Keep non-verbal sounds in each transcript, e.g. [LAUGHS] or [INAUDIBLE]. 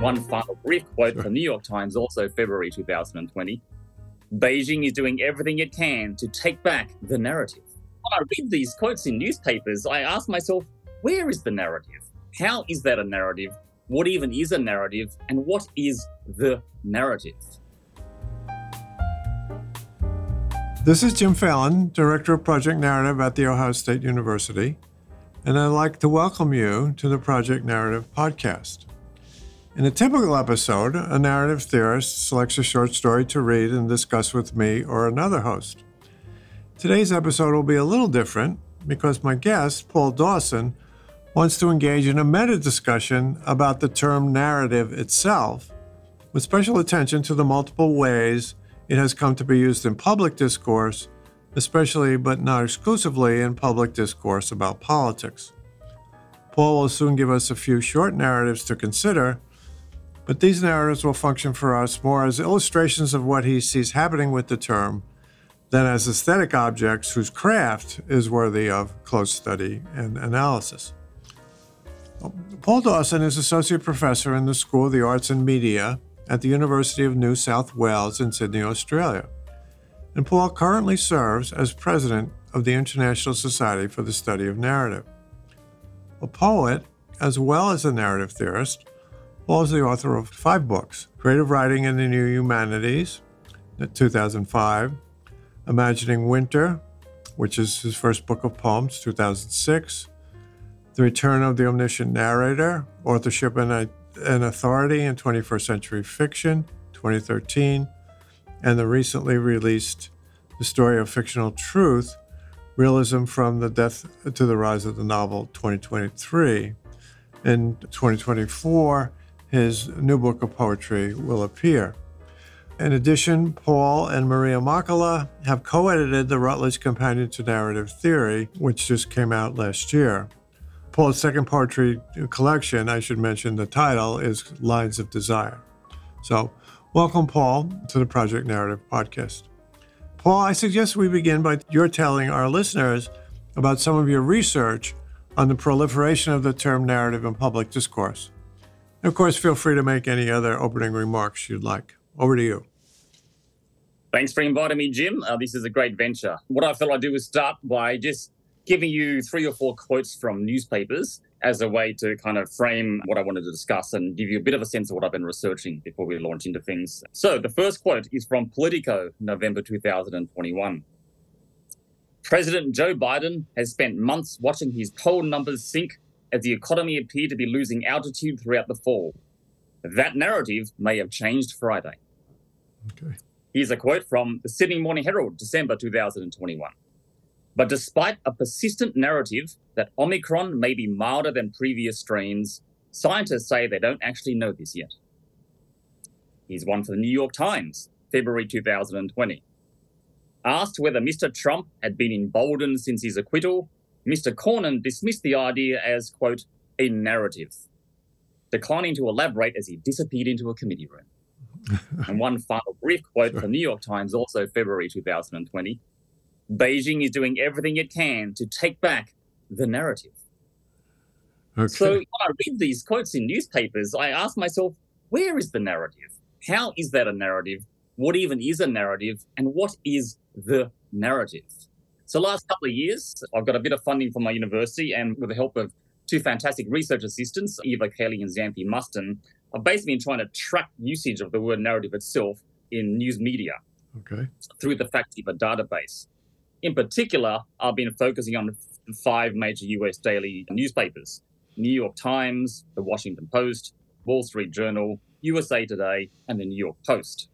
One final brief quote from the New York Times, also February 2020. Beijing is doing everything it can to take back the narrative. When I read these quotes in newspapers, I ask myself, where is the narrative? How is that a narrative? What even is a narrative? And what is the narrative? This is Jim Phelan, Director of Project Narrative at The Ohio State University, and I'd like to welcome you to the Project Narrative podcast. In a typical episode, a narrative theorist selects a short story to read and discuss with me or another host. Today's episode will be a little different because my guest, Paul Dawson, wants to engage in a meta discussion about the term narrative itself, with special attention to the multiple ways it has come to be used in public discourse, especially but not exclusively in public discourse about politics. Paul will soon give us a few short narratives to consider, but these narratives will function for us more as illustrations of what he sees happening with the term than as aesthetic objects whose craft is worthy of close study and analysis. Paul Dawson is Associate Professor in the School of the Arts and Media at the University of New South Wales in Sydney, Australia. And Paul currently serves as president of the International Society for the Study of Narrative. A poet, as well as a narrative theorist, Paul is the author of five books Creative Writing in the New Humanities, 2005, Imagining Winter, which is his first book of poems, 2006, The Return of the Omniscient Narrator, Authorship and an Authority in 21st Century Fiction, 2013, and the recently released The Story of Fictional Truth Realism from the Death to the Rise of the Novel, 2023. In 2024, his new book of poetry will appear. In addition, Paul and Maria Mäkelä have co edited the Routledge Companion to Narrative Theory, which just came out last year. Paul's second poetry collection, I should mention the title, is Lines of Desire. So, welcome, Paul, to the Project Narrative podcast. Paul, I suggest we begin by your telling our listeners about some of your research on the proliferation of the term narrative in public discourse. And of course, feel free to make any other opening remarks you'd like. Over to you. Thanks for inviting me, Jim. Uh, this is a great venture. What I thought I'd do is start by just giving you three or four quotes from newspapers as a way to kind of frame what I wanted to discuss and give you a bit of a sense of what I've been researching before we launch into things. So, the first quote is from Politico, November 2021. President Joe Biden has spent months watching his poll numbers sink as the economy appeared to be losing altitude throughout the fall. That narrative may have changed Friday. Okay. Here's a quote from the Sydney Morning Herald, December 2021. But despite a persistent narrative that Omicron may be milder than previous strains, scientists say they don't actually know this yet. Here's one for the New York Times, February 2020. Asked whether Mr. Trump had been emboldened since his acquittal, Mr. Cornyn dismissed the idea as, quote, a narrative, declining to elaborate as he disappeared into a committee room. [LAUGHS] and one final brief quote sure. from the New York Times, also February 2020. Beijing is doing everything it can to take back the narrative. Okay. So when I read these quotes in newspapers, I ask myself, where is the narrative? How is that a narrative? What even is a narrative? And what is the narrative? So last couple of years, I've got a bit of funding from my university and with the help of two fantastic research assistants, Eva Kelly and Xanthi Muston, I've basically been trying to track usage of the word narrative itself in news media okay. through the Factiva database. In particular, I've been focusing on five major US daily newspapers New York Times, The Washington Post, Wall Street Journal, USA Today, and the New York Post.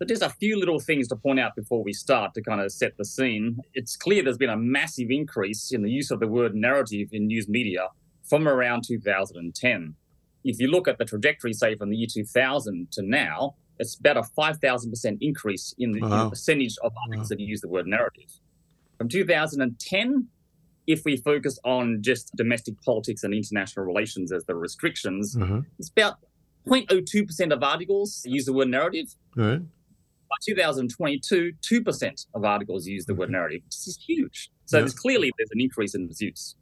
But there's a few little things to point out before we start to kind of set the scene. It's clear there's been a massive increase in the use of the word narrative in news media from around 2010. If you look at the trajectory, say, from the year 2000 to now, it's about a 5,000% increase in the, wow. in the percentage of articles wow. that use the word narrative. From 2010, if we focus on just domestic politics and international relations as the restrictions, mm-hmm. it's about 0.02% of articles use the word narrative. Right. By 2022, 2% of articles use the word narrative, which is huge. So yeah. there's clearly there's an increase in its use.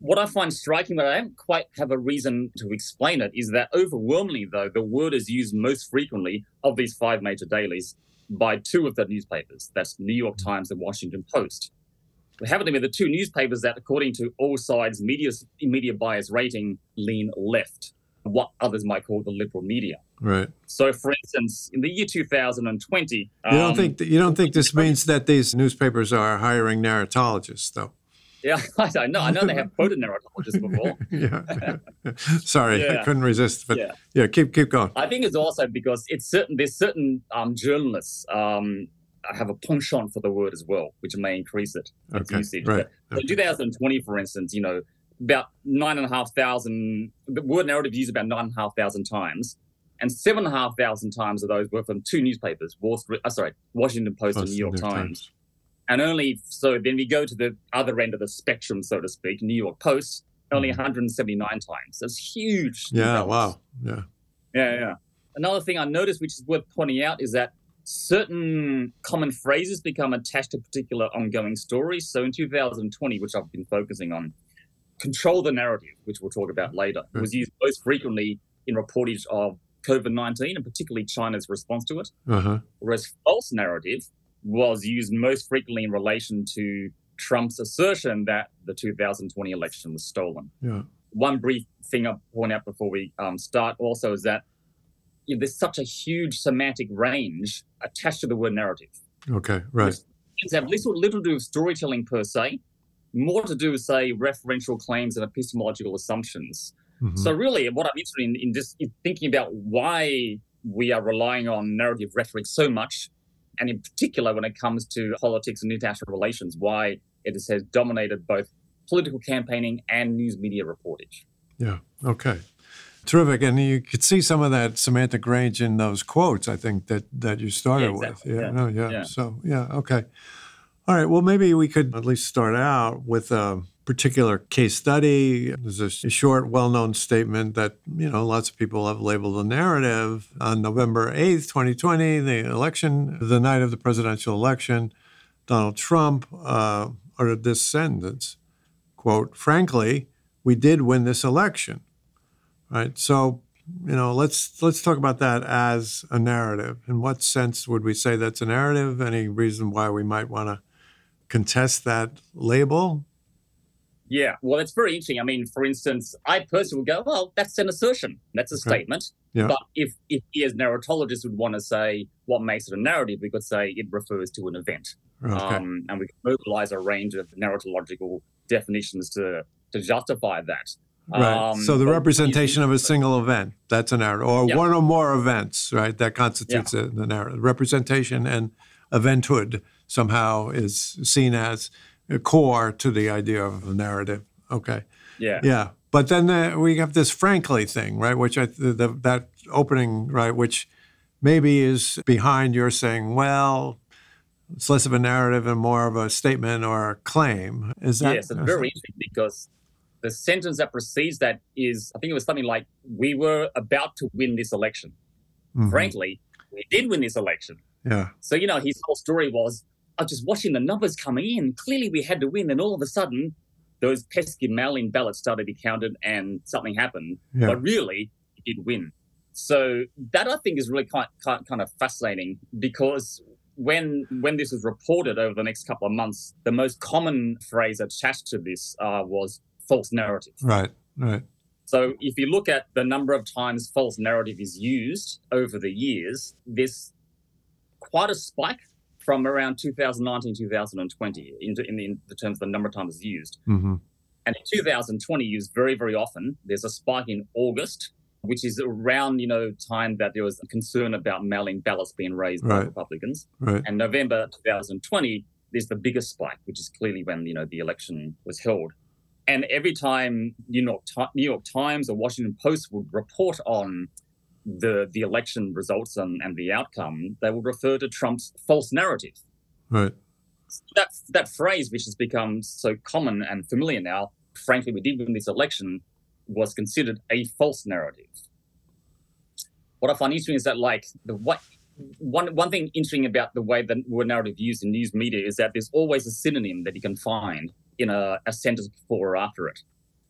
What I find striking, but I don't quite have a reason to explain it, is that overwhelmingly, though, the word is used most frequently of these five major dailies by two of the newspapers. That's New York Times and Washington Post. They happen to be the two newspapers that, according to AllSides media, media bias rating, lean left, what others might call the liberal media. Right. So, for instance, in the year 2020, you don't um, think you don't think this means that these newspapers are hiring narratologists, though. Yeah, [LAUGHS] I don't know. I know they have quoted narratologists [LAUGHS] before. yeah. [LAUGHS] Sorry, I couldn't resist. But Yeah. yeah, keep keep going. I think it's also because it's certain there's certain um, journalists um, have a penchant for the word as well, which may increase it Okay, usage. right. But in 2020, for instance, you know, about nine and a half thousand the word narrative used about nine and a half thousand times, and seven and a half thousand times of those were from two newspapers, Wall Street, uh, sorry, Washington Post and New York the Times. And only so then we go to the other end of the spectrum, so to speak, New York Post, only Mhm. 179 times. That's huge. Yeah. imbalance. Wow. Yeah. Yeah, yeah. Another thing I noticed, which is worth pointing out, is that certain common phrases become attached to particular ongoing stories. So in 2020, which I've been focusing on, control the narrative, which we'll talk about later, Right. was used most frequently in reportage of COVID 19 and particularly China's response to it. Uh huh. Whereas false narrative was used most frequently in relation to Trump's assertion that the 2020 election was stolen Yeah. one brief thing I'll point out before we um, start also is that you know, there's such a huge semantic range attached to the word narrative. Okay. Right. Which have little, little to do with storytelling per se, more to do with, say, referential claims and epistemological assumptions. Mhm. So, really, what I'm interested in, in just in thinking about why we are relying on narrative rhetoric so much, and in particular when it comes to politics and international relations, why it has dominated both political campaigning and news media reportage. Yeah. Okay. Terrific. And you could see some of that semantic range in those quotes, I think, that, that you started exactly. with. Yeah. Yeah. No, yeah. Yeah. So, yeah. Okay. All right. Well, maybe we could at least start out with a particular case study. There's a short, well known statement that, you know, lots of people have labeled a narrative. On November 8th, 2020, the election, the night of the presidential election, Donald Trump uh, uttered this sentence quote, frankly, we did win this election right so you know let's let's talk about that as a narrative in what sense would we say that's a narrative any reason why we might want to contest that label Yeah, well, it's very interesting. I mean, for instance, I personally would go, well, that's an assertion. That's a Okay. statement. Yeah. But if, if we as narratologists would want to say what makes it a narrative, we could say it refers to an event. okay Um, and we can mobilize a range of narratological definitions to, to justify that. right Um, so the representation of a single event that's a narrative or Yeah. one or more events right that constitutes a, the narrative representation and eventhood somehow is seen as a core to the idea of a narrative okay Yeah. Yeah, but then uh, we have this frankly thing, right? Which I the, the, that opening, right? Which maybe is behind your saying, well, it's less of a narrative and more of a statement or a claim. Is that? yes, it's very interesting because the sentence that precedes that is, I think it was something like, we were about to win this election. Mhm. Frankly, we did win this election. Yeah, So, you know, his whole story was I was just watching the numbers coming in. Clearly, we had to win. And all of a sudden, those pesky mail in ballots started to be counted and something happened. yeah, But really, he did win. So, that I think is really quite, kind, kind of fascinating because when when this was reported over the next couple of months, the most common phrase attached to this uh, was false narrative. right, right. So if you look at the number of times false narrative is used over the years, there's quite a spike from around 2019, 2020 in, in, in the terms of the number of times it's used. hmm And in 2020, used very, very often. There's a spike in August, which is around, you know, time that there was a concern about mail-in ballots being raised by Republicans. Right. And November 2020, there's the biggest spike, which is clearly when you know the election was held. And every time New York New York Times or Washington Post would report on the the election results and, and the outcome, they will refer to Trump's false narrative. Right. That that phrase, which has become so common and familiar now, frankly, we did win this election, was considered a false narrative. What I find interesting is that, like, the what one one thing interesting about the way the word narrative used in news media is that there's always a synonym that you can find in a, a sentence before or after it.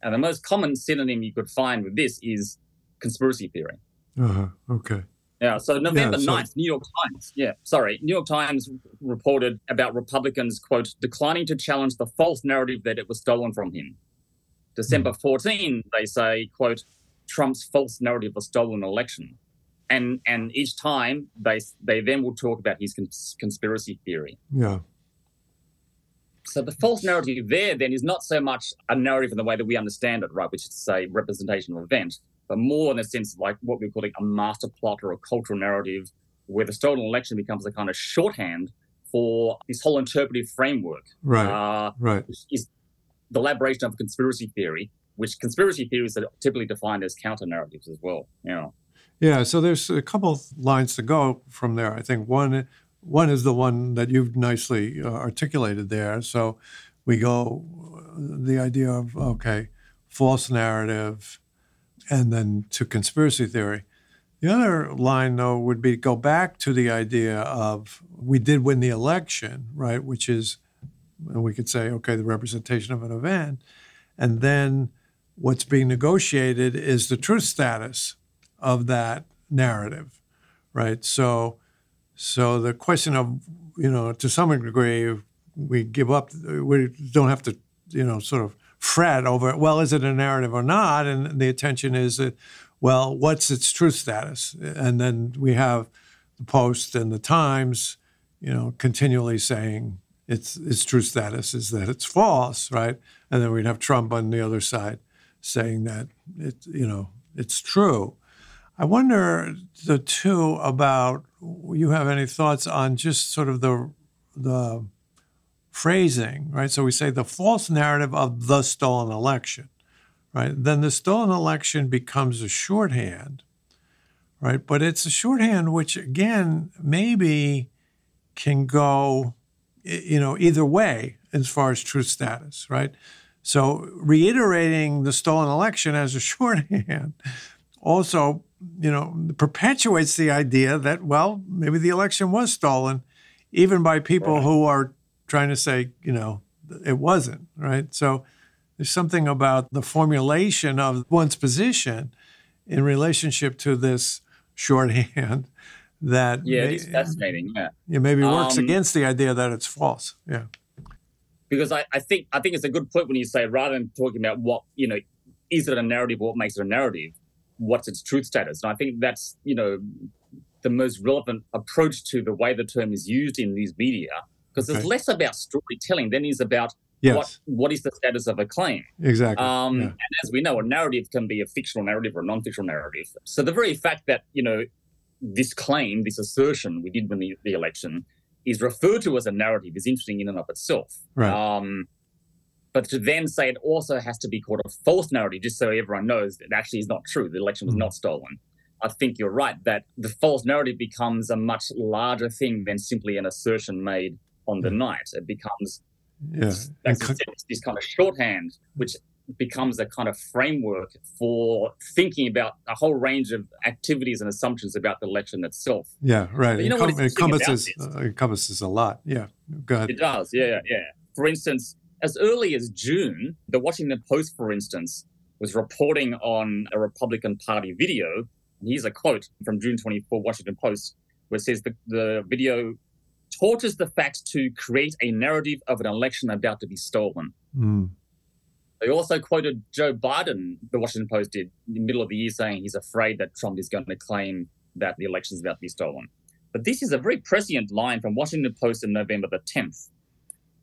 And the most common synonym you could find with this is conspiracy theory. Uh-huh. Okay. Yeah, so November Yeah, so- 9th, New York Times. Yeah, sorry. New York Times reported about Republicans, quote, declining to challenge the false narrative that it was stolen from him. December 14, they say, quote, Trump's false narrative of stolen election. And and each time they they then will talk about his cons- conspiracy theory. Yeah. So the false narrative there then is not so much a narrative in the way that we understand it, right, which is to say representation of event, but more in the sense of like what we're calling a master plot or a cultural narrative, where the stolen election becomes a kind of shorthand for this whole interpretive framework, Right. uh, right. which is the elaboration of conspiracy theory, which conspiracy theories are typically defined as counter narratives as well. You know. Yeah, so there's a couple lines to go from there. I think one one is the one that you've nicely uh, articulated there. So we go uh, the idea of okay, false narrative, and then to conspiracy theory. The other line, though, would be go back to the idea of we did win the election, right? Which is, and we could say, okay, the representation of an event, and then what's being negotiated is the truth status of that narrative, right? So, so the question of you know to some degree we give up, we don't have to you know sort of fret over well is it a narrative or not, and the attention is that well what's its truth status, and then we have the Post and the Times, you know, continually saying its its true status is that it's false, right? And then we'd have Trump on the other side saying that it you know it's true. I wonder the two about you have any thoughts on just sort of the the phrasing, right? So we say the false narrative of the stolen election, right? Then the stolen election becomes a shorthand, right? But it's a shorthand which again maybe can go you know either way as far as truth status, right? So reiterating the stolen election as a [LAUGHS] shorthand also, you know, perpetuates the idea that, well, maybe the election was stolen, even by people Right. who are trying to say, you know, it wasn't, right? So there's something about the formulation of one's position in relationship to this shorthand [LAUGHS] that Yeah, may- it's fascinating. Yeah. yeah, maybe works Um, against the idea that it's false. Yeah. because I, I think I think it's a good point when you say rather than talking about what you know, is it a narrative or what makes it a narrative, what's its truth status? And I think that's you know the most relevant approach to the way the term is used in these media because it's less about storytelling than it is about Yes. what what is the status of a claim. exactly. Um, yeah. And as we know, a narrative can be a fictional narrative or a non-fictional narrative. So the very fact that you know this claim, this assertion we did win the, the election, is referred to as a narrative is interesting in and of itself. Right. Um, but to then say it also has to be called a false narrative, just so everyone knows that it actually is not true. The election was Mhm. not stolen. I think you're right that the false narrative becomes a much larger thing than simply an assertion made on the night. It becomes yeah. as And you said, this kind of shorthand, which becomes a kind of framework for thinking about a whole range of activities and assumptions about the election itself. yeah, right. But you know what it encompasses uh, encompasses a lot. Yeah. Go ahead. It does, yeah, yeah, yeah. For instance, as early as June, the Washington Post, for instance, was reporting on a Republican Party video. And here's a quote from June 24, Washington Post, where it says the, the video tortures the facts to create a narrative of an election about to be stolen. Mm. They also quoted Joe Biden, the Washington Post did, in the middle of the year, saying he's afraid that Trump is going to claim that the election is about to be stolen. But this is a very prescient line from Washington Post in November the 10th,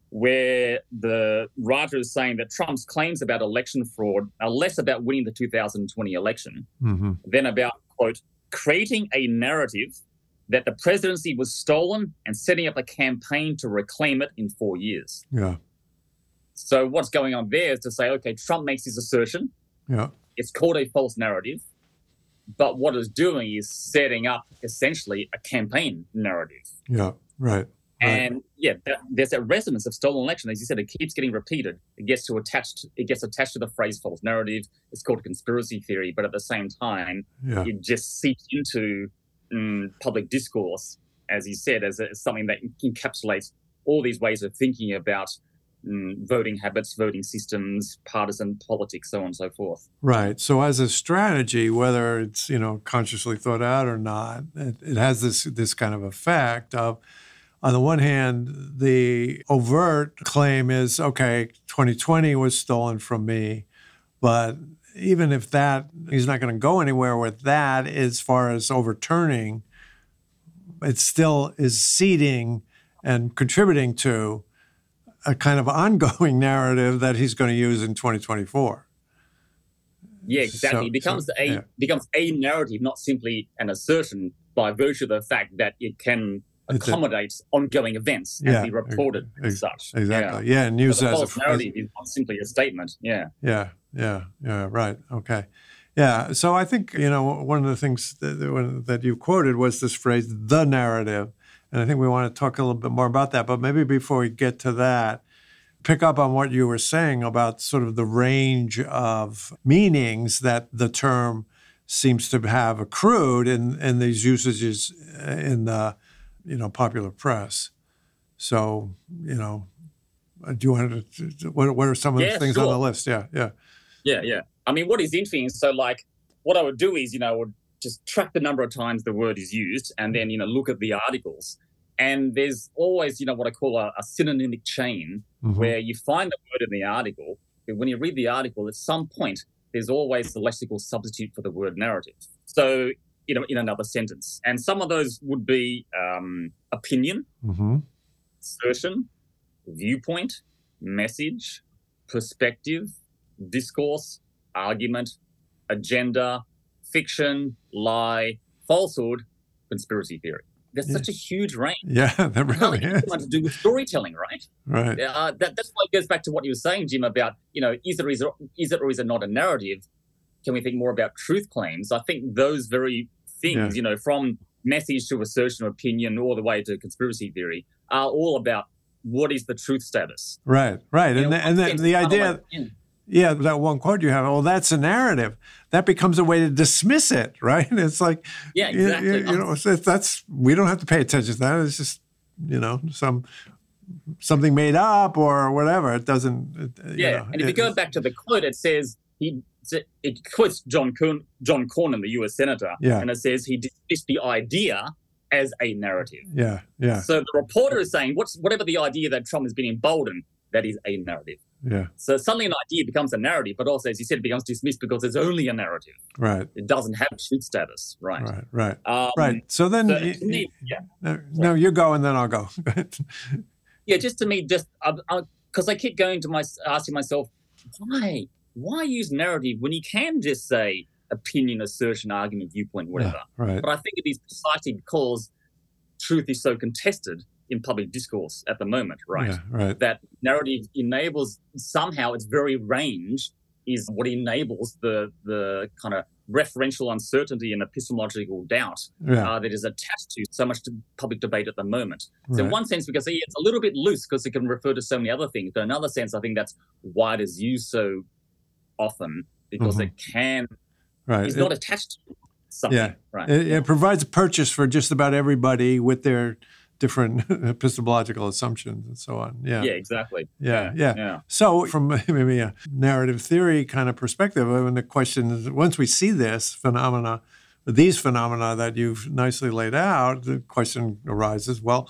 where the writer is saying that Trump's claims about election fraud are less about winning the 2020 election hmm than about, quote, creating a narrative that the presidency was stolen and setting up a campaign to reclaim it in four years. Yeah. So what's going on there is to say, okay, Trump makes his assertion. Yeah. It's called a false narrative. But what it's doing is setting up essentially a campaign narrative. Yeah. Right. Right. And yeah, that, there's that resonance of stolen election. As you said, it keeps getting repeated. It gets to attached. It gets attached to the phrase false narrative. It's called conspiracy theory. But at the same time, yeah. it just seeps into public discourse, as you said, as, a, as something that encapsulates all these ways of thinking about mm, voting habits, voting systems, partisan politics, so on and so forth. Right. So as a strategy, whether it's you know consciously thought out or not, it, it has this this kind of effect of on the one hand, the overt claim is okay, 2020 was stolen from me, but even if that he's not going to go anywhere with that as far as overturning, it still is seeding and contributing to a kind of ongoing [LAUGHS] narrative that he's going to use in 2024. Yeah, exactly. So- it becomes so, a yeah. becomes a narrative, not simply an assertion by virtue of the fact that it can It's a- accommodate ongoing events and Yeah, be reported ex- as such. Exactly. Yeah, and Yeah. use So the as a narrative is not simply a statement. Yeah. Yeah, yeah, yeah. Right. Okay. Yeah. So I think you know one of the things that, that you quoted was this phrase, "the narrative," and I think we want to talk a little bit more about that. But maybe before we get to that, pick up on what you were saying about sort of the range of meanings that the term seems to have accrued in in these usages uh, in the you know popular press. So you know, uh, do you want to? What, what are some of the Yeah, things on the list? Yeah, yeah. Yeah, yeah. I mean, what is interesting so like what I would do is, you know, I would just track the number of times the word is used and then, you know, look at the articles. And there's always, you know, what I call a, a synonymic chain Mhm. where you find the word in the article, but when you read the article, at some point, there's always the lexical substitute for the word narrative. So, you know, in another sentence. And some of those would be um, opinion, Mhm. assertion, viewpoint, message, perspective, discourse, argument, agenda, fiction, lie, falsehood, conspiracy theory. There's Yeah. such a huge range. [LAUGHS] Yeah, that really is. to do with storytelling, right? Right. Uh, that, that's why it goes back to what you were saying, Jim, about you know, is it or is it, is it or is it not a narrative? Can we think more about truth claims? I think those very things, Yeah. you know, from message to assertion of opinion all the way to conspiracy theory, are all about what is the truth status. Right, right. You And, know, the, and the, the idea. Yeah, that one quote you have, well, that's a narrative. That becomes a way to dismiss it, [LAUGHS] right? It's like, Yeah, you- you- exactly. You, know, that's, we don't have to pay attention to that. It's just, you know, some, something made up or whatever. It doesn't, it, you Yeah, know, and if you go back to the quote, it says he it quotes John Corn, John Cornyn, the U.S. senator, Yeah. and it says he dismissed the idea as a narrative. yeah, yeah, So the reporter is saying, "What's whatever the idea that Trump has been emboldened, that is a narrative." Yeah, So suddenly an idea becomes a narrative, but also, as you said, it becomes dismissed because it's only a narrative. right, It doesn't have truth status, right? right, right, Um, right. So then, so y- to me, yeah, no, no, you go and then I'll go. [LAUGHS] yeah. Just to me, just because I keep going to my asking myself, why, why use narrative when you can just say opinion, assertion, argument, viewpoint, whatever. Yeah, right. But I think it is precisely because truth is so contested in public discourse at the moment, right? Yeah, right. That narrative enables somehow its very range is what enables the the kind of referential uncertainty and epistemological doubt Yeah, uh, that is attached to so much to public debate at the moment. So in one sense, we can say it's a little bit loose because it can refer to so many other things. But in another sense, I think that's why it is used so often because Mhm. it can right. is It- not attached to something. Yeah. Right. It, it provides a purchase for just about everybody with their different [LAUGHS] epistemological assumptions and so on. Yeah. yeah, exactly. Yeah. Yeah. Yeah. So, from [LAUGHS] maybe a narrative theory kind of perspective, I mean, the question is once we see this phenomena, these phenomena that you've nicely laid out, the question arises well,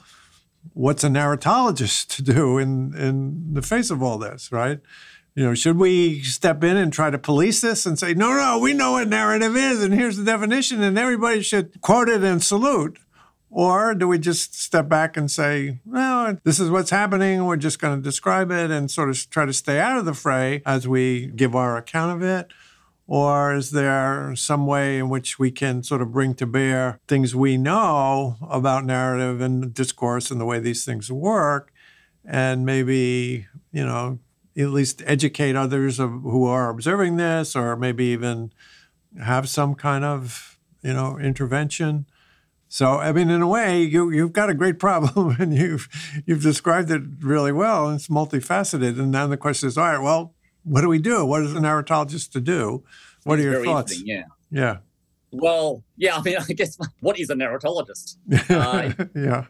what's a narratologist to do in, in the face of all this, right? You know, should we step in and try to police this and say, no, no, we know what narrative is, and here's the definition, and everybody should quote it and salute? Or do we just step back and say, well, this is what's happening. We're just going to describe it and sort of try to stay out of the fray as we give our account of it? Or is there some way in which we can sort of bring to bear things we know about narrative and discourse and the way these things work and maybe, you know, at least educate others who are observing this or maybe even have some kind of, you know, intervention? So, I mean, in a way, you, you've got a great problem [LAUGHS] and you've, you've described it really well. And it's multifaceted. And then the question is, all right, well, what do we do? What is an narratologist to do? What are your thoughts? Yeah. Yeah. Well, yeah. I mean, [LAUGHS] I guess what is a narratologist? Uh, [LAUGHS] yeah.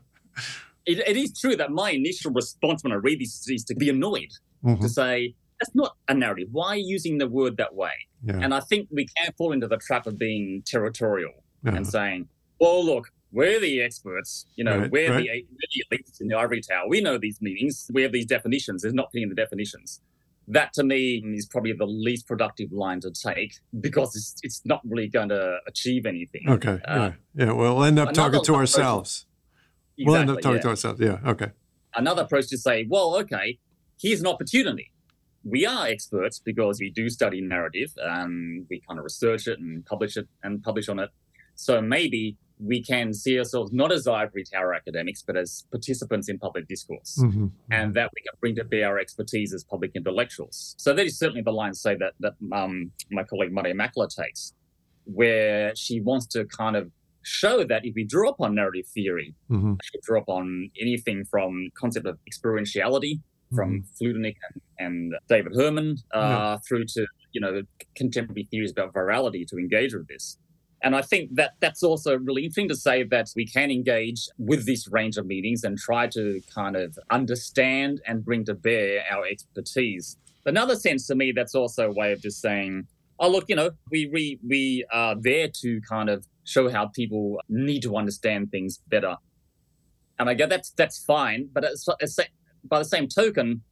it, it is true that my initial response when I read this is to be annoyed Mhm. to say that's not a narrative. Why are you using the word that way? Yeah. And I think we can fall into the trap of being territorial yeah. and saying, "Well, look, we're the experts. You know, Right, we're, right. The, we're the elites in the ivory tower. We know these meanings. We have these definitions. There's not in the definitions." That to me is probably the least productive line to take because it's it's not really going to achieve anything. Okay. Uh, yeah. Yeah. We'll end up talking to ourselves. We'll end up talking yeah. to ourselves. Yeah. Okay. another approach to say, well, okay, here's an opportunity. We are experts because we do study narrative and we kind of research it and publish it and publish on it. So maybe we can see ourselves not as ivory tower academics, but as participants in public discourse. hmm And that we can bring to bear our expertise as public intellectuals. So that is certainly the line, say that that um, my colleague Maria Mäkelä takes, where she wants to kind of show that if we draw upon narrative theory, hmm should draw upon anything from concept of experientiality from Fludernik and, and David Herman uh, Yeah. through to you know contemporary theories about virality to engage with this. And I think that that's also really interesting to say that we can engage with this range of meetings and try to kind of understand and bring to bear our expertise. Another sense to me, that's also a way of just saying, oh, look, you know, we, we, we are there to kind of show how people need to understand things better. And I go, that's that's fine. But it's, it's, by the same token,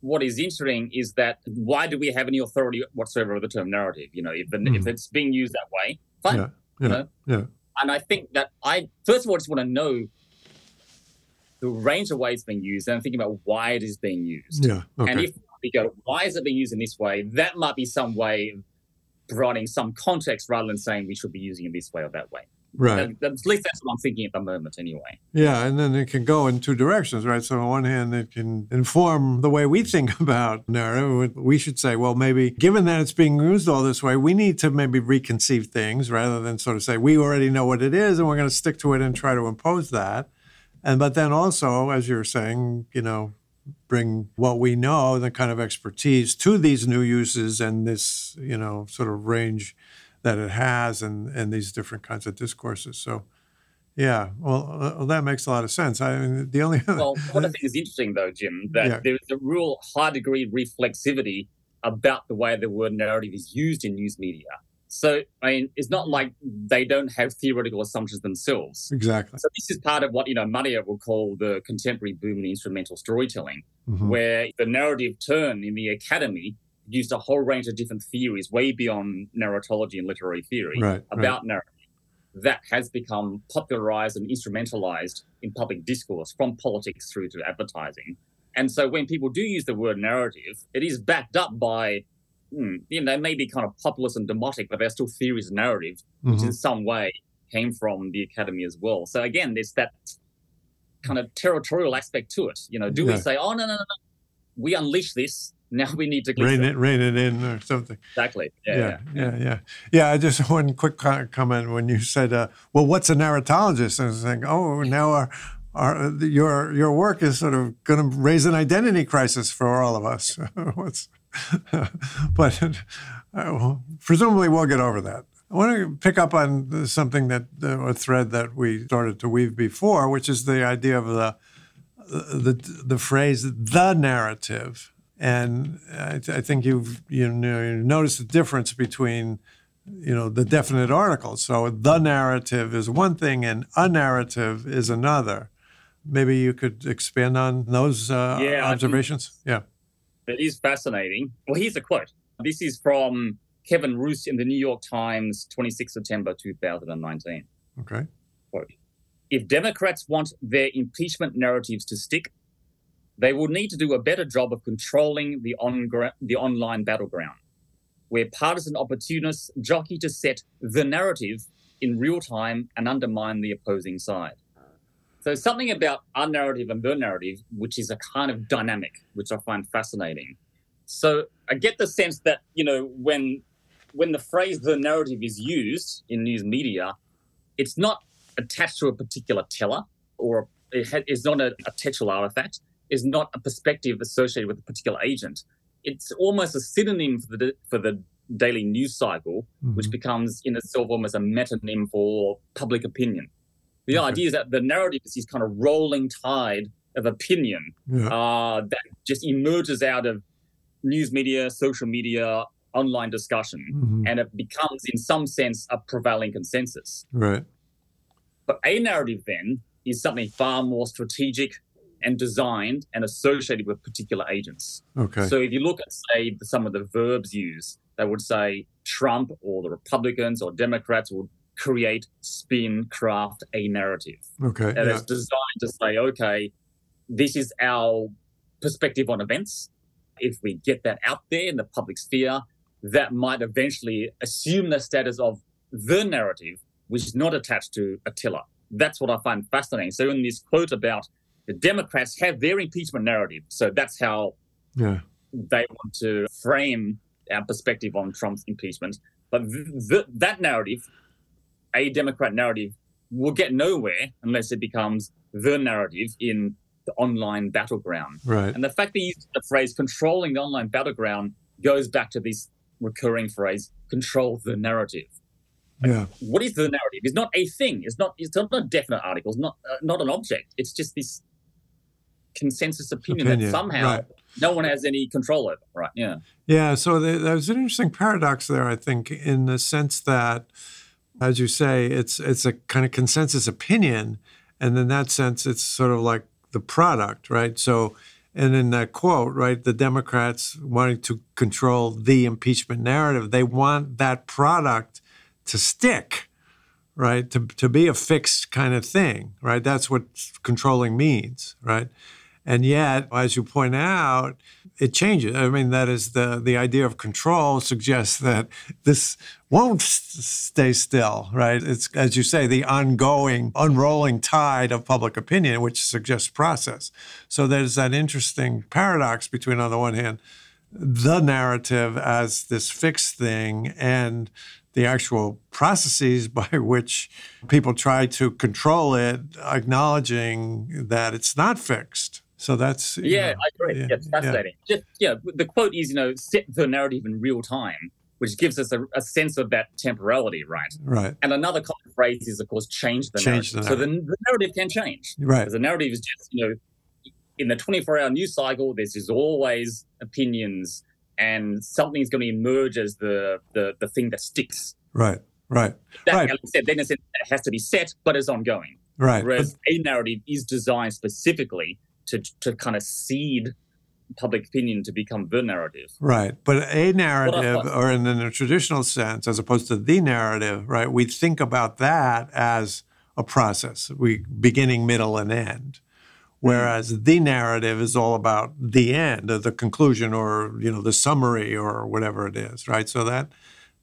what is interesting is that why do we have any authority whatsoever of the term narrative? You know, if, the, if Mhm. it's being used that way, fine. Yeah, you yeah, know? yeah. And I think that I, first of all, just want to know the range of ways it's being used and thinking about why it is being used. Yeah. Okay. And if we go, why is it being used in this way? That might be some way of providing some context rather than saying we should be using it this way or that way. Right. That- at least that's what I'm thinking at the moment, anyway. Yeah, and then it can go in two directions, right? So on one hand, it can inform the way we think [LAUGHS] about narrative. We should say, well, maybe given that it's being used all this way, we need to maybe reconceive things rather than sort of say we already know what it is and we're going to stick to it and try to impose that. And but then also, as you're saying, you know, bring what we know, the kind of expertise to these new uses and this, you know, sort of range that it has and and these different kinds of discourses. So. Yeah, well, uh, well, that makes a lot of sense. I mean, the only Well, what I think is interesting, though, Jim, that Yeah. there's a real high degree of reflexivity about the way the word narrative is used in news media. So, I mean, it's not like they don't have theoretical assumptions themselves. exactly. So, this is part of what, you know, Maria will call the contemporary boom in instrumental storytelling, Mhm. where the narrative turn in the academy used a whole range of different theories way beyond narratology and literary theory Right, right. about narrative that has become popularized and instrumentalized in public discourse from politics through to advertising. And so when people do use the word narrative, it is backed up by, hmm, you know, they may be kind of populist and demotic, but they're still theories of narrative, which Mhm. in some way came from the academy as well. So again, there's that kind of territorial aspect to it. You know, do Yeah. we say, oh, no, no, no, no, we unleash this, now we need to rein it, rein it in or something. Exactly. Yeah. Yeah, yeah, yeah, yeah. I just [LAUGHS] one quick comment when you said, uh, "Well, what's a narratologist?" I was thinking, "Oh, now our, our your your work is sort of going to raise an identity crisis for all of us." [LAUGHS] what's, [LAUGHS] but uh, well, presumably we'll get over that. I want to pick up on something that uh, a thread that we started to weave before, which is the idea of the the the phrase "the narrative." And I, I think you've you know you noticed the difference between you know the definite articles. So the narrative is one thing, and a narrative is another. Maybe you could expand on those uh, Yeah, observations. Yeah. It is fascinating. Well, here's a quote. This is from Kevin Roose in the New York Times, 26 September 2019. Okay. Quote If Democrats want their impeachment narratives to stick, they will need to do a better job of controlling the, on- the online battleground, where partisan opportunists jockey to set the narrative in real time and undermine the opposing side. So something about our narrative and their narrative, which is a kind of dynamic, which I find fascinating. So I get the sense that you know when when the phrase "the narrative" is used in news media, it's not attached to a particular teller or it ha- it's not a, a textual artifact. Is not a perspective associated with a particular agent. It's almost a synonym for the for the daily news cycle, which Mhm. becomes in itself almost a metonym for public opinion. The Okay. idea is that the narrative is this kind of rolling tide of opinion Yeah. uh, that just emerges out of news media, social media, online discussion, Mhm. and it becomes, in some sense, a prevailing consensus. Right. But a narrative then is something far more strategic and designed and associated with particular agents. Okay. So if you look at, say, some of the verbs used, they would say Trump or the Republicans or Democrats would create, spin, craft a narrative. okay. And Yeah. it's designed to say, okay, this is our perspective on events. If we get that out there in the public sphere, that might eventually assume the status of the narrative, which is not attached to a teller. That's what I find fascinating. So, in this quote about the Democrats have their impeachment narrative, so that's how Yeah. they want to frame our perspective on Trump's impeachment. But th- th- that narrative, a Democrat narrative, will get nowhere unless it becomes the narrative in the online battleground. Right. And the fact that you use the phrase controlling the online battleground goes back to this recurring phrase control the narrative. Yeah. What is the narrative? It's not a thing. It's not. It's not a definite article. It's not. Uh, not an object. It's just this consensus opinion, Opinion, that somehow right. no one has any control over. Right? Yeah. Yeah, so there- there's an interesting paradox there, I think, in the sense that, as you say, it's it's a kind of consensus opinion, and in that sense, it's sort of like the product, right? So, and in that quote, right, the Democrats wanting to control the impeachment narrative, they want that product to stick, right? To to be a fixed kind of thing, right? That's what controlling means, right? And yet, as you point out, it changes. I mean, that is the the idea of control suggests that this won't s- stay still, right? It's as you say, the ongoing, unrolling tide of public opinion, which suggests process. So there's that interesting paradox between, on the one hand, the narrative as this fixed thing and the actual processes [LAUGHS] by which people try to control it, acknowledging that it's not fixed. So that's Yeah, know, I agree. yeah, Yeah, it's fascinating. Just yeah, the quote is you know set the narrative in real time, which gives us a, a sense of that temporality, right? right, And another common phrase is, of course, change the Change narrative. the So the, the narrative can change. right, Because the narrative is just, you know, in the 24 hour news cycle, there's just always opinions and something's going to emerge as the, the, the thing that sticks. right, right, That, Right. like I said, then it has to be set, but it's ongoing. right. But- Whereas a narrative is designed specifically to, to kind of seed public opinion to become the narrative. Right. But a narrative, thought- or in the traditional sense, as opposed to the narrative, right, we think about that as a process, we beginning, middle, and end. Mm-hmm. Whereas the narrative is all about the end, or the conclusion, or you know, the summary, or whatever it is, right? So that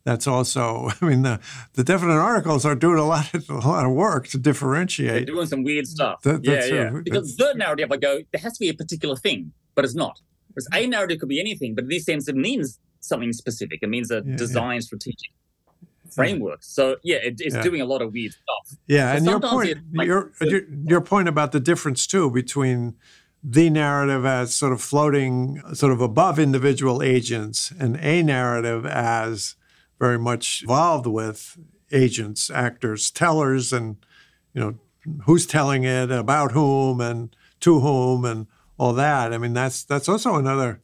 that's also, [LAUGHS] I mean, the the definite articles are doing a lot of, [LAUGHS] a lot of work to differentiate. They're doing some weird mm. stuff. That- yeah, that's yeah. true. Because the narrative, I go, there has to be a particular thing, but it's not. Because a narrative could be anything, but in this sense, it means something specific. It means a yeah. design strategic framework. So yeah, it, it's Yeah. doing a lot of weird stuff. Yeah, But and your point, it, like, your, your your point about the difference too between the narrative as sort of floating sort of above individual agents and a narrative as very much involved with agents, actors, tellers, and you know who's telling it, about whom, and to whom, and all that. I mean, that's that's also another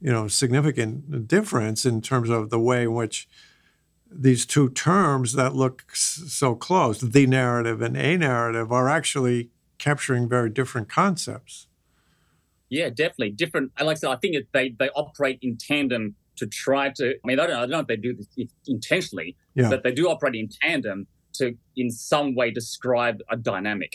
you know significant difference in terms of the way in which these two terms that look so close, the narrative and a narrative, are actually capturing very different concepts. Yeah, definitely different. And like I said, I think they they operate in tandem to try to. I mean, I don't, I don't know if they do this intentionally, Yeah. but they do operate in tandem to, in some way, describe a dynamic.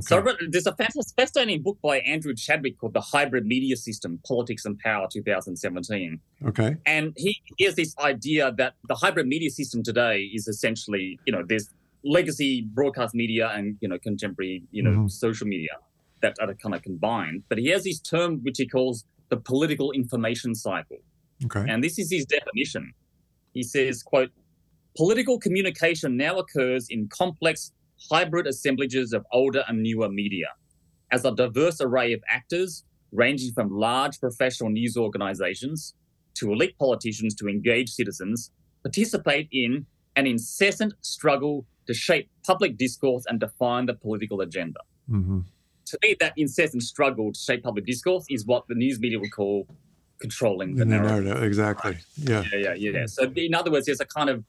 So Okay. read- there's a fascinating book by Andrew Chadwick called "The Hybrid Media System: Politics and Power," 2017. Okay. And he, he has this idea that the hybrid media system today is essentially, you know, there's legacy broadcast media and, you know, contemporary, you know, Mhm. social media that are kind of combined. But he has this term which he calls the political information cycle. Okay. And this is his definition. He says, quote, political communication now occurs in complex hybrid assemblages of older and newer media as a diverse array of actors ranging from large professional news organizations to elite politicians to engaged citizens participate in an incessant struggle to shape public discourse and define the political agenda. Mm-hmm. To me, that incessant struggle to shape public discourse is what the news media would call controlling the narrative. narrative, exactly. Yeah. Yeah, yeah, yeah. So, in other words, there's a kind of,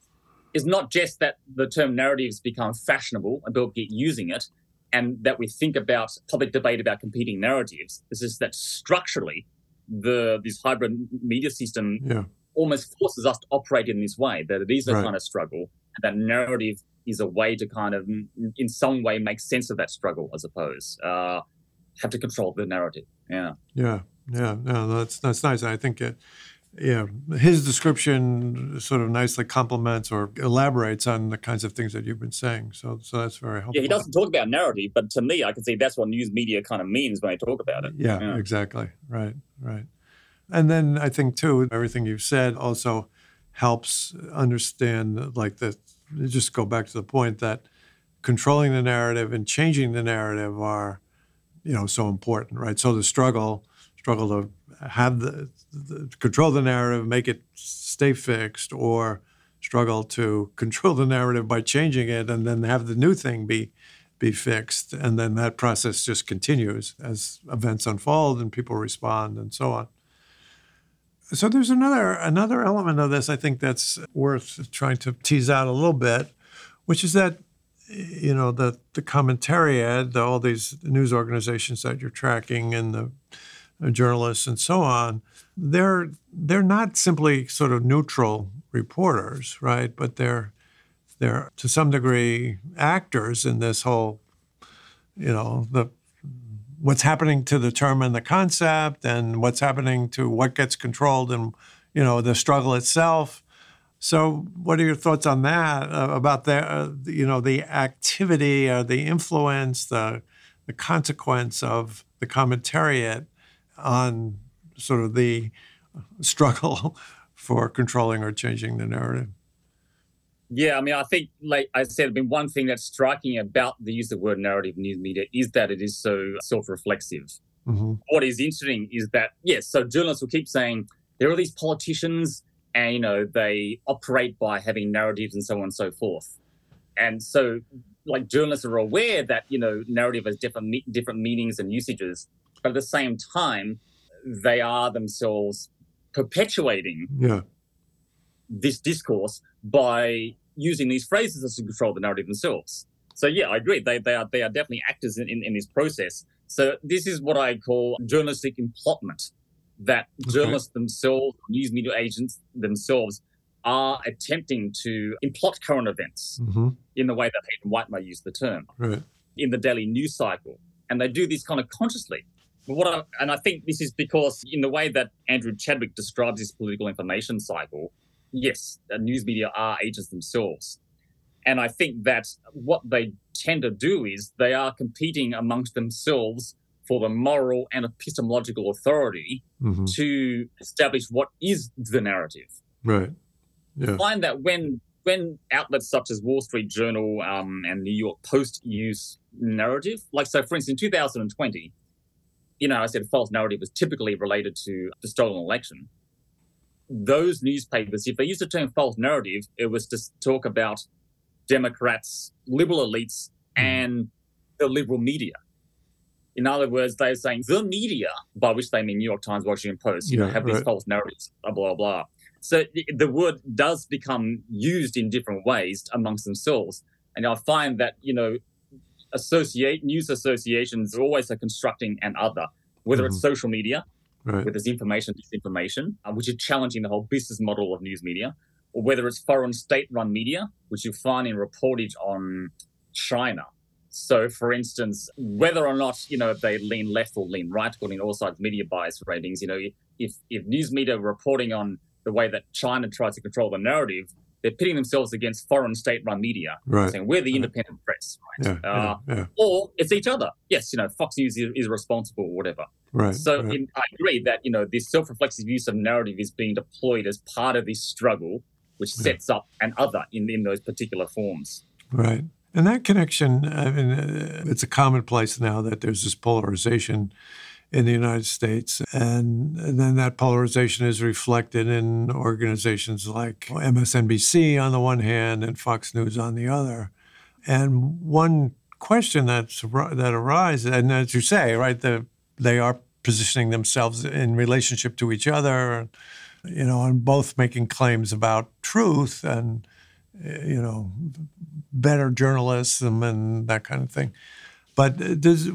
it's not just that the term narratives become fashionable and people get using it, and that we think about public debate about competing narratives. This is that structurally, the this hybrid media system Yeah. almost forces us to operate in this way. That it is a Right. kind of struggle, and that narrative is a way to kind of, in some way, make sense of that struggle. I suppose uh, have to control the narrative. Yeah. Yeah, yeah, no, that's that's nice. I think it, yeah, his description sort of nicely complements or elaborates on the kinds of things that you've been saying. So, so that's very helpful. Yeah, he doesn't talk about narrative, but to me, I can see that's what news media kind of means when they talk about it. Yeah, Yeah. exactly. Right, right. And then I think too, everything you've said also helps understand, like the. Just go back to the point that controlling the narrative and changing the narrative are, you know, so important, right? So the struggle, struggle to have the, the control the narrative, make it stay fixed, or struggle to [LAUGHS] control the narrative by changing it, and then have the new thing be be fixed, and then that process just continues as events unfold and people respond and so on. So there's another another element of this I think that's worth trying to tease out a little bit, which is that you know the the commentariat, the, all these news organizations that you're tracking, and the journalists and so on, they're they're not simply sort of neutral reporters, right? But they're they're to some degree actors in this whole, you know, the what's happening to determine the concept and what's happening to what gets controlled and you know the struggle itself. So, what are your thoughts on that? Uh, about the uh, you know the activity, the influence, the the consequence of the commentariat on sort of the struggle [LAUGHS] for controlling or changing the narrative? Yeah, I mean, I think, like I said, I mean, one thing that's striking about the use of the word narrative in news media is that it is so self-reflexive. hmm What is interesting is that yes, so journalists will keep saying there are these politicians, and you know they operate by having narratives and so on and so forth, and so like journalists are aware that you know narrative has different different meanings and usages, but at the same time, they are themselves perpetuating Yeah. this discourse by using these phrases as to control the narrative themselves. So yeah, I agree. They they are they are definitely actors in, in, in this process. So this is what I call journalistic emplotment. That Okay. journalists themselves, news media agents themselves, are attempting to emplot current events hmm in the way that Hayden White may use the term Right. in the daily news cycle, and they do this kind of consciously. But what I, and I think this is because in the way that Andrew Chadwick describes this political information cycle, yes, news media are agents themselves, and I think that what they tend to do is they are competing amongst themselves for the moral and epistemological authority hmm to establish what is the narrative Right. Yeah. find that when when outlets such as Wall Street Journal um, and New York Post use narrative, like so, for instance, in 2020, you know, I said false narrative was typically related to the stolen election. Those newspapers, if they used the term false narrative, it was to talk about Democrats, liberal elites, hmm. and the liberal media. In other words, they're saying the media, by which they mean New York Times, Washington Post, you know, Yeah, have these false narratives, blah blah blah. So the word does become used in different ways amongst themselves, and I find that you know, associate news associations always are constructing an other, whether it's social media, Right. whether it's information disinformation, uh, which is challenging the whole business model of news media, or whether it's foreign state-run media, which you find in reportage on China. So, for instance, whether or not you know they lean left or lean right, according to AllSides media bias ratings, you know, if if news media reporting on the way that China tries to control the narrative, they're pitting themselves against foreign state-run media, Right. saying we're the independent press, right? Yeah. Uh, yeah. Yeah. Or it's each other. Yes, you know, Fox News is, is responsible or whatever. Right. So right. in, I agree that you know this self-reflexive use of narrative is being deployed as part of this struggle, which sets up an other in, in those particular forms. Right. And that connection, I mean, uh, it's a commonplace now that there's this polarization in the United States. And, and then that polarization is reflected in organizations like MSNBC on the one hand and Fox News on the other. And one question that's that arises, and as you say, right, the, they are positioning themselves in relationship to each other, you know, and both making claims about truth and you know better journalism and that kind of thing. But uh, does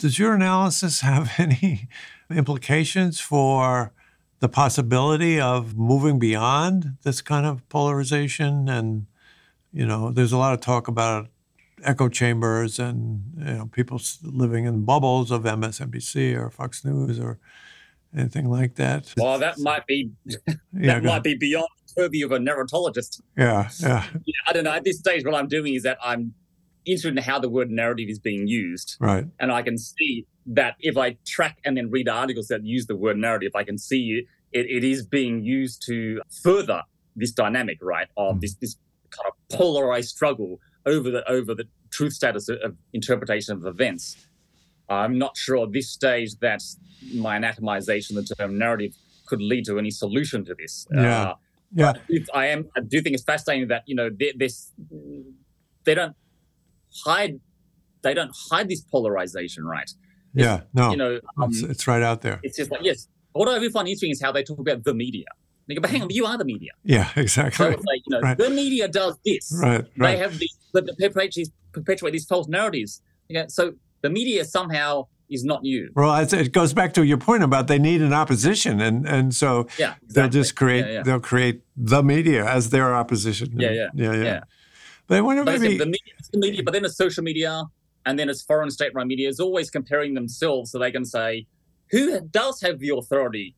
does your analysis have [LAUGHS] any implications for the possibility of moving beyond this kind of polarization? And you know, there's a lot of talk about echo chambers and you know people living in bubbles of MSNBC or Fox News or anything like that. Well, that might be [LAUGHS] that yeah, might be beyond the purview of a narratologist. Yeah, yeah, [LAUGHS] yeah. I don't know. At this stage, what I'm doing is that I'm interested in how the word narrative is being used. Right. And I can see that if I track and then read articles that use the word narrative, I can see it, it is being used to further this dynamic, right, of mm. this this kind of polarized struggle over the over the truth status of interpretation of events. I'm not sure at this stage that my anatomization of the term narrative could lead to any solution to this. Yeah. Uh, yeah. I am. I do think it's fascinating that you know this they don't hide they don't hide this polarization, right? It's, yeah, no, you know, um, it's, it's, right out there. It's just like yes. What I find interesting is how they talk about the media. They go, but hang on, you are the media. Yeah, exactly. So it's like you know, right. the media does this. Right, right. They have these, they perpetuate these, perpetuate these false narratives. You know, so the media somehow is not you. Well, it goes back to your point about they need an opposition, and and so yeah, exactly. they'll just create yeah, yeah. they'll create the media as their opposition. Yeah, yeah, yeah, yeah. yeah. But I wonder maybe the media, the media, but then it's social media, and then it's foreign state-run media is always comparing themselves, so they can say who does have the authority.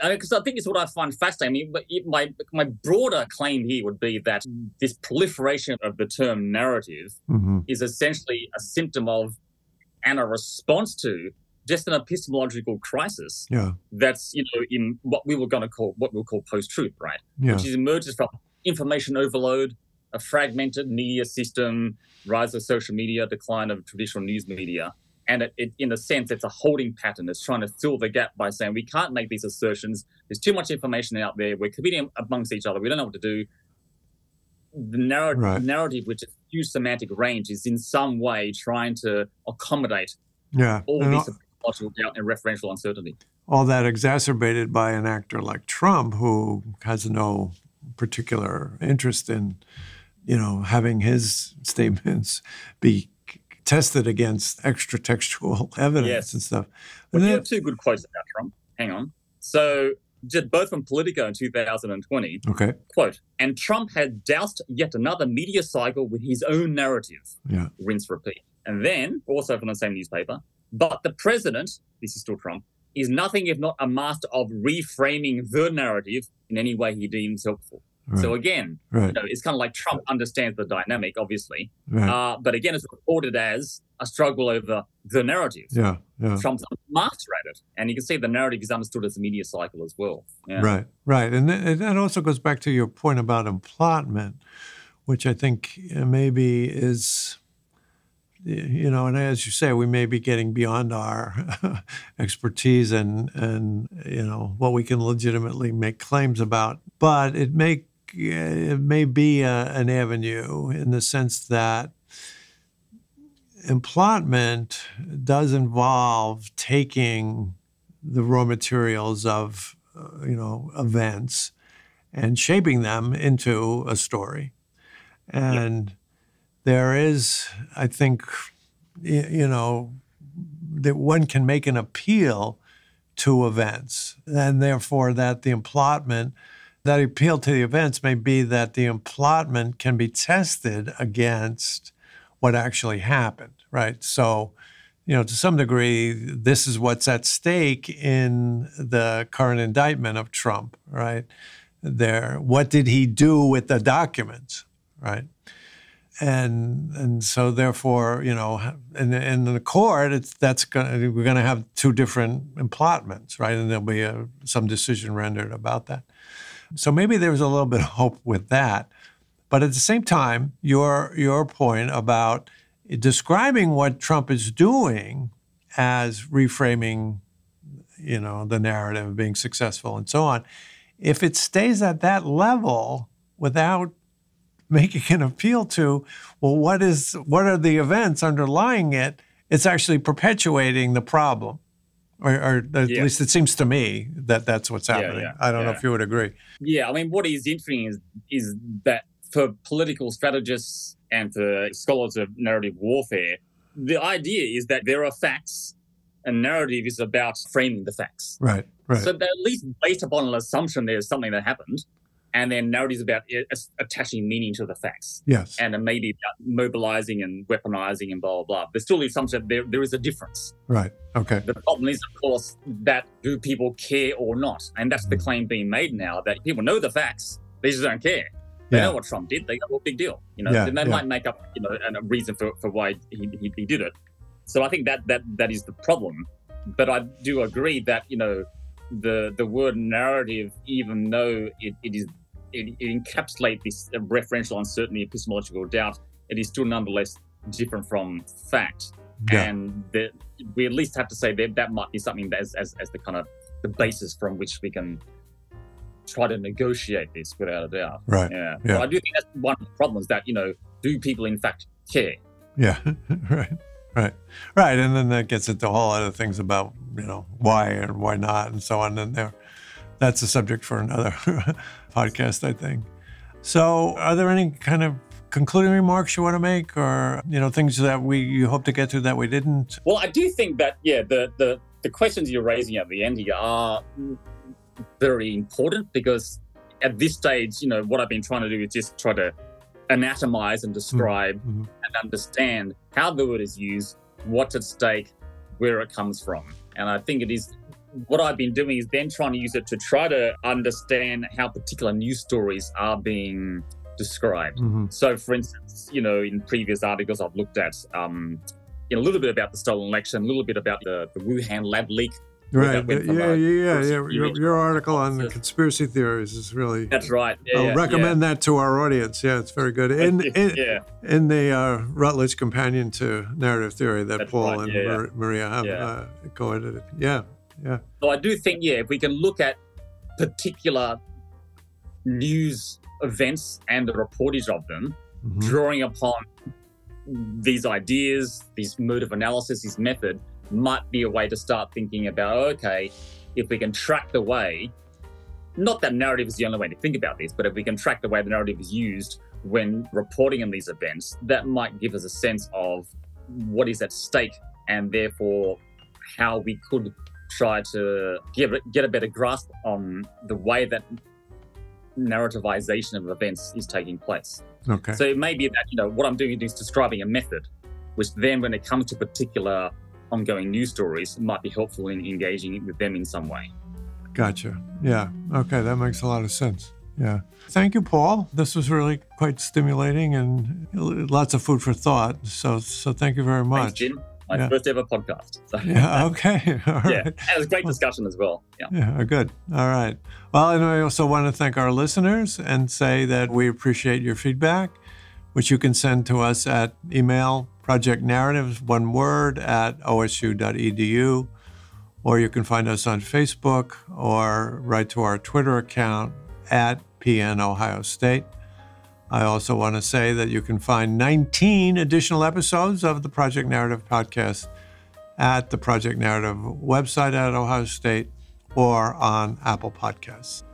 Because I, mean, I think it's what I find fascinating. I mean, my my broader claim here would be that this proliferation of the term narrative mm-hmm. is essentially a symptom of and a response to just an epistemological crisis yeah. that's you know in what we were going to call what we'll call post-truth right yeah. which is emerges from information overload a fragmented media system rise of social media decline of traditional news media and it, it, in a sense it's a holding pattern it's trying to fill the gap by saying we can't make these assertions there's too much information out there we're competing amongst each other we don't know what to do the narrative, right. narrative which is huge semantic range, is in some way trying to accommodate yeah. all and this logical doubt and referential uncertainty. All that exacerbated by an actor like Trump, who has no particular interest in, you know, having his statements be tested against extra textual [LAUGHS] evidence yes. and stuff. Well, and you have two good quotes about Trump. Hang on. So did both from Politico in 2020. Okay. Quote, and Trump had doused yet another media cycle with his own narrative. Yeah. Rinse, repeat. And then, also from the same newspaper, but the president, this is still Trump, is nothing if not a master of reframing the narrative in any way he deems helpful. Right. So again, right. you know, it's kind of like Trump understands the dynamic, obviously, right. uh, but again, it's reported as a struggle over the narrative. Yeah, yeah. Trump's master at it, and you can see the narrative is understood as a media cycle as well. Yeah. Right, right, and that also goes back to your point about emplotment, which I think uh, maybe is you know, and as you say, we may be getting beyond our [LAUGHS] expertise and and you know what we can legitimately make claims about. But it may it may be a, an avenue in the sense that emplotment does involve taking the raw materials of uh, you know events and shaping them into a story. And there is i think you know that one can make an appeal to events and therefore that the emplotment that appeal to the events may be that the emplotment can be tested against what actually happened, right? So, you know, to some degree, this is what's at stake in the current indictment of Trump, right? There, what did he do with the documents, right? And and so therefore, you know, in, in the court, it's that's gonna, we're going to have two different emplotments, right? And there'll be a, some decision rendered about that. So maybe there's a little bit of hope with that. But at the same time, your your point about describing what Trump is doing as reframing, you know, the narrative, of being successful, and so on, if it stays at that level without making an appeal to, well, what is what are the events underlying it? It's actually perpetuating the problem. Or, or at Yeah. least it seems to me that that's what's happening. yeah, I don't know if you would agree. Yeah, I mean, what is interesting is is that for political strategists and for scholars of narrative warfare, the idea is that there are facts, and narrative is about framing the facts. Right, right. So that at least based upon an assumption there's something that happened, and then narrative is about i- as- attaching meaning to the facts, yes. and maybe about mobilizing and weaponizing and blah blah blah. There's still the assumption that there, there is a difference. right. Okay. The problem is, of course, that do people care or not? And that's the Mm. claim being made now that people know the facts, they just don't care. They Yeah. know what Trump did. They go, well, big deal. You know, Yeah, and they yeah. might make up, you know, a a reason for, for why he, he, he did it. So I think that that that is the problem. But I do agree that you know the the word narrative, even though it, it is it, it encapsulates this referential uncertainty, epistemological doubt, it is still nonetheless different from fact Yeah. and the, we at least have to say that that might be something that as, as, as the kind of the basis from which we can try to negotiate this without a doubt. Right. Yeah. Yeah. I do think that's one of the problems that, you know, do people in fact care? Yeah, [LAUGHS] right, right, right. And then that gets into a whole lot of things about you know why and why not and so on. And there, that's a subject for another [LAUGHS] podcast, I think. So, are there any kind of concluding remarks you want to make, or you know things that we you hope to get to that we didn't? Well, I do think that, yeah, the, the, the questions you're raising at the end here are very important because at this stage, you know, what I've been trying to do is just try to anatomize and describe Mhm. and understand how the word is used, what's at stake, where it comes from. And I think it is what I've been doing is then trying to use it to try to understand how particular news stories are being described. Mhm. So, for instance, you know, in previous articles, I've looked at um, you know, a little bit about the stolen election, a little bit about the, the Wuhan lab leak. Right. Yeah, yeah, yeah, yeah. Your, your article on the conspiracy theories is really. That's right. Yeah, I'll yeah, recommend that to our audience. Yeah, it's very good. In [LAUGHS] in, yeah, in the uh, Routledge Companion to Narrative Theory that That's Paul right, and. Maria have uh, co-edited. Yeah, yeah. So I do think, yeah, if we can look at particular news events and the reportage of them, Mhm. drawing upon these ideas, this mode of analysis, this method, might be a way to start thinking about okay, if we can track the way, not that narrative is the only way to think about this, but if we can track the way the narrative is used when reporting on these events, that might give us a sense of what is at stake and therefore how we could try to give it, get a better grasp on the way that narrativization of events is taking place. Okay. So it may be that, you know, what I'm doing is describing a method, which then when it comes to particular ongoing news stories, might be helpful in engaging with them in some way. Gotcha. Yeah. Okay. That makes a lot of sense. Yeah. Thank you, Paul. This was really quite stimulating and lots of food for thought. So, so thank you very Thanks, much. Jim. My Yeah. first ever podcast. So, [LAUGHS] Yeah. Okay. [LAUGHS] All right. yeah. And it was a great discussion as well. Yeah. Yeah, oh, good. All right. Well, and I also want to thank our listeners and say that we appreciate your feedback, which you can send to us at email project narratives, one word, at osu.edu, or you can find us on Facebook or write to our Twitter account at PN Ohio State. I also want to say that you can find 19 additional episodes of the Project Narrative podcast at the Project Narrative website at Ohio State or on Apple Podcasts.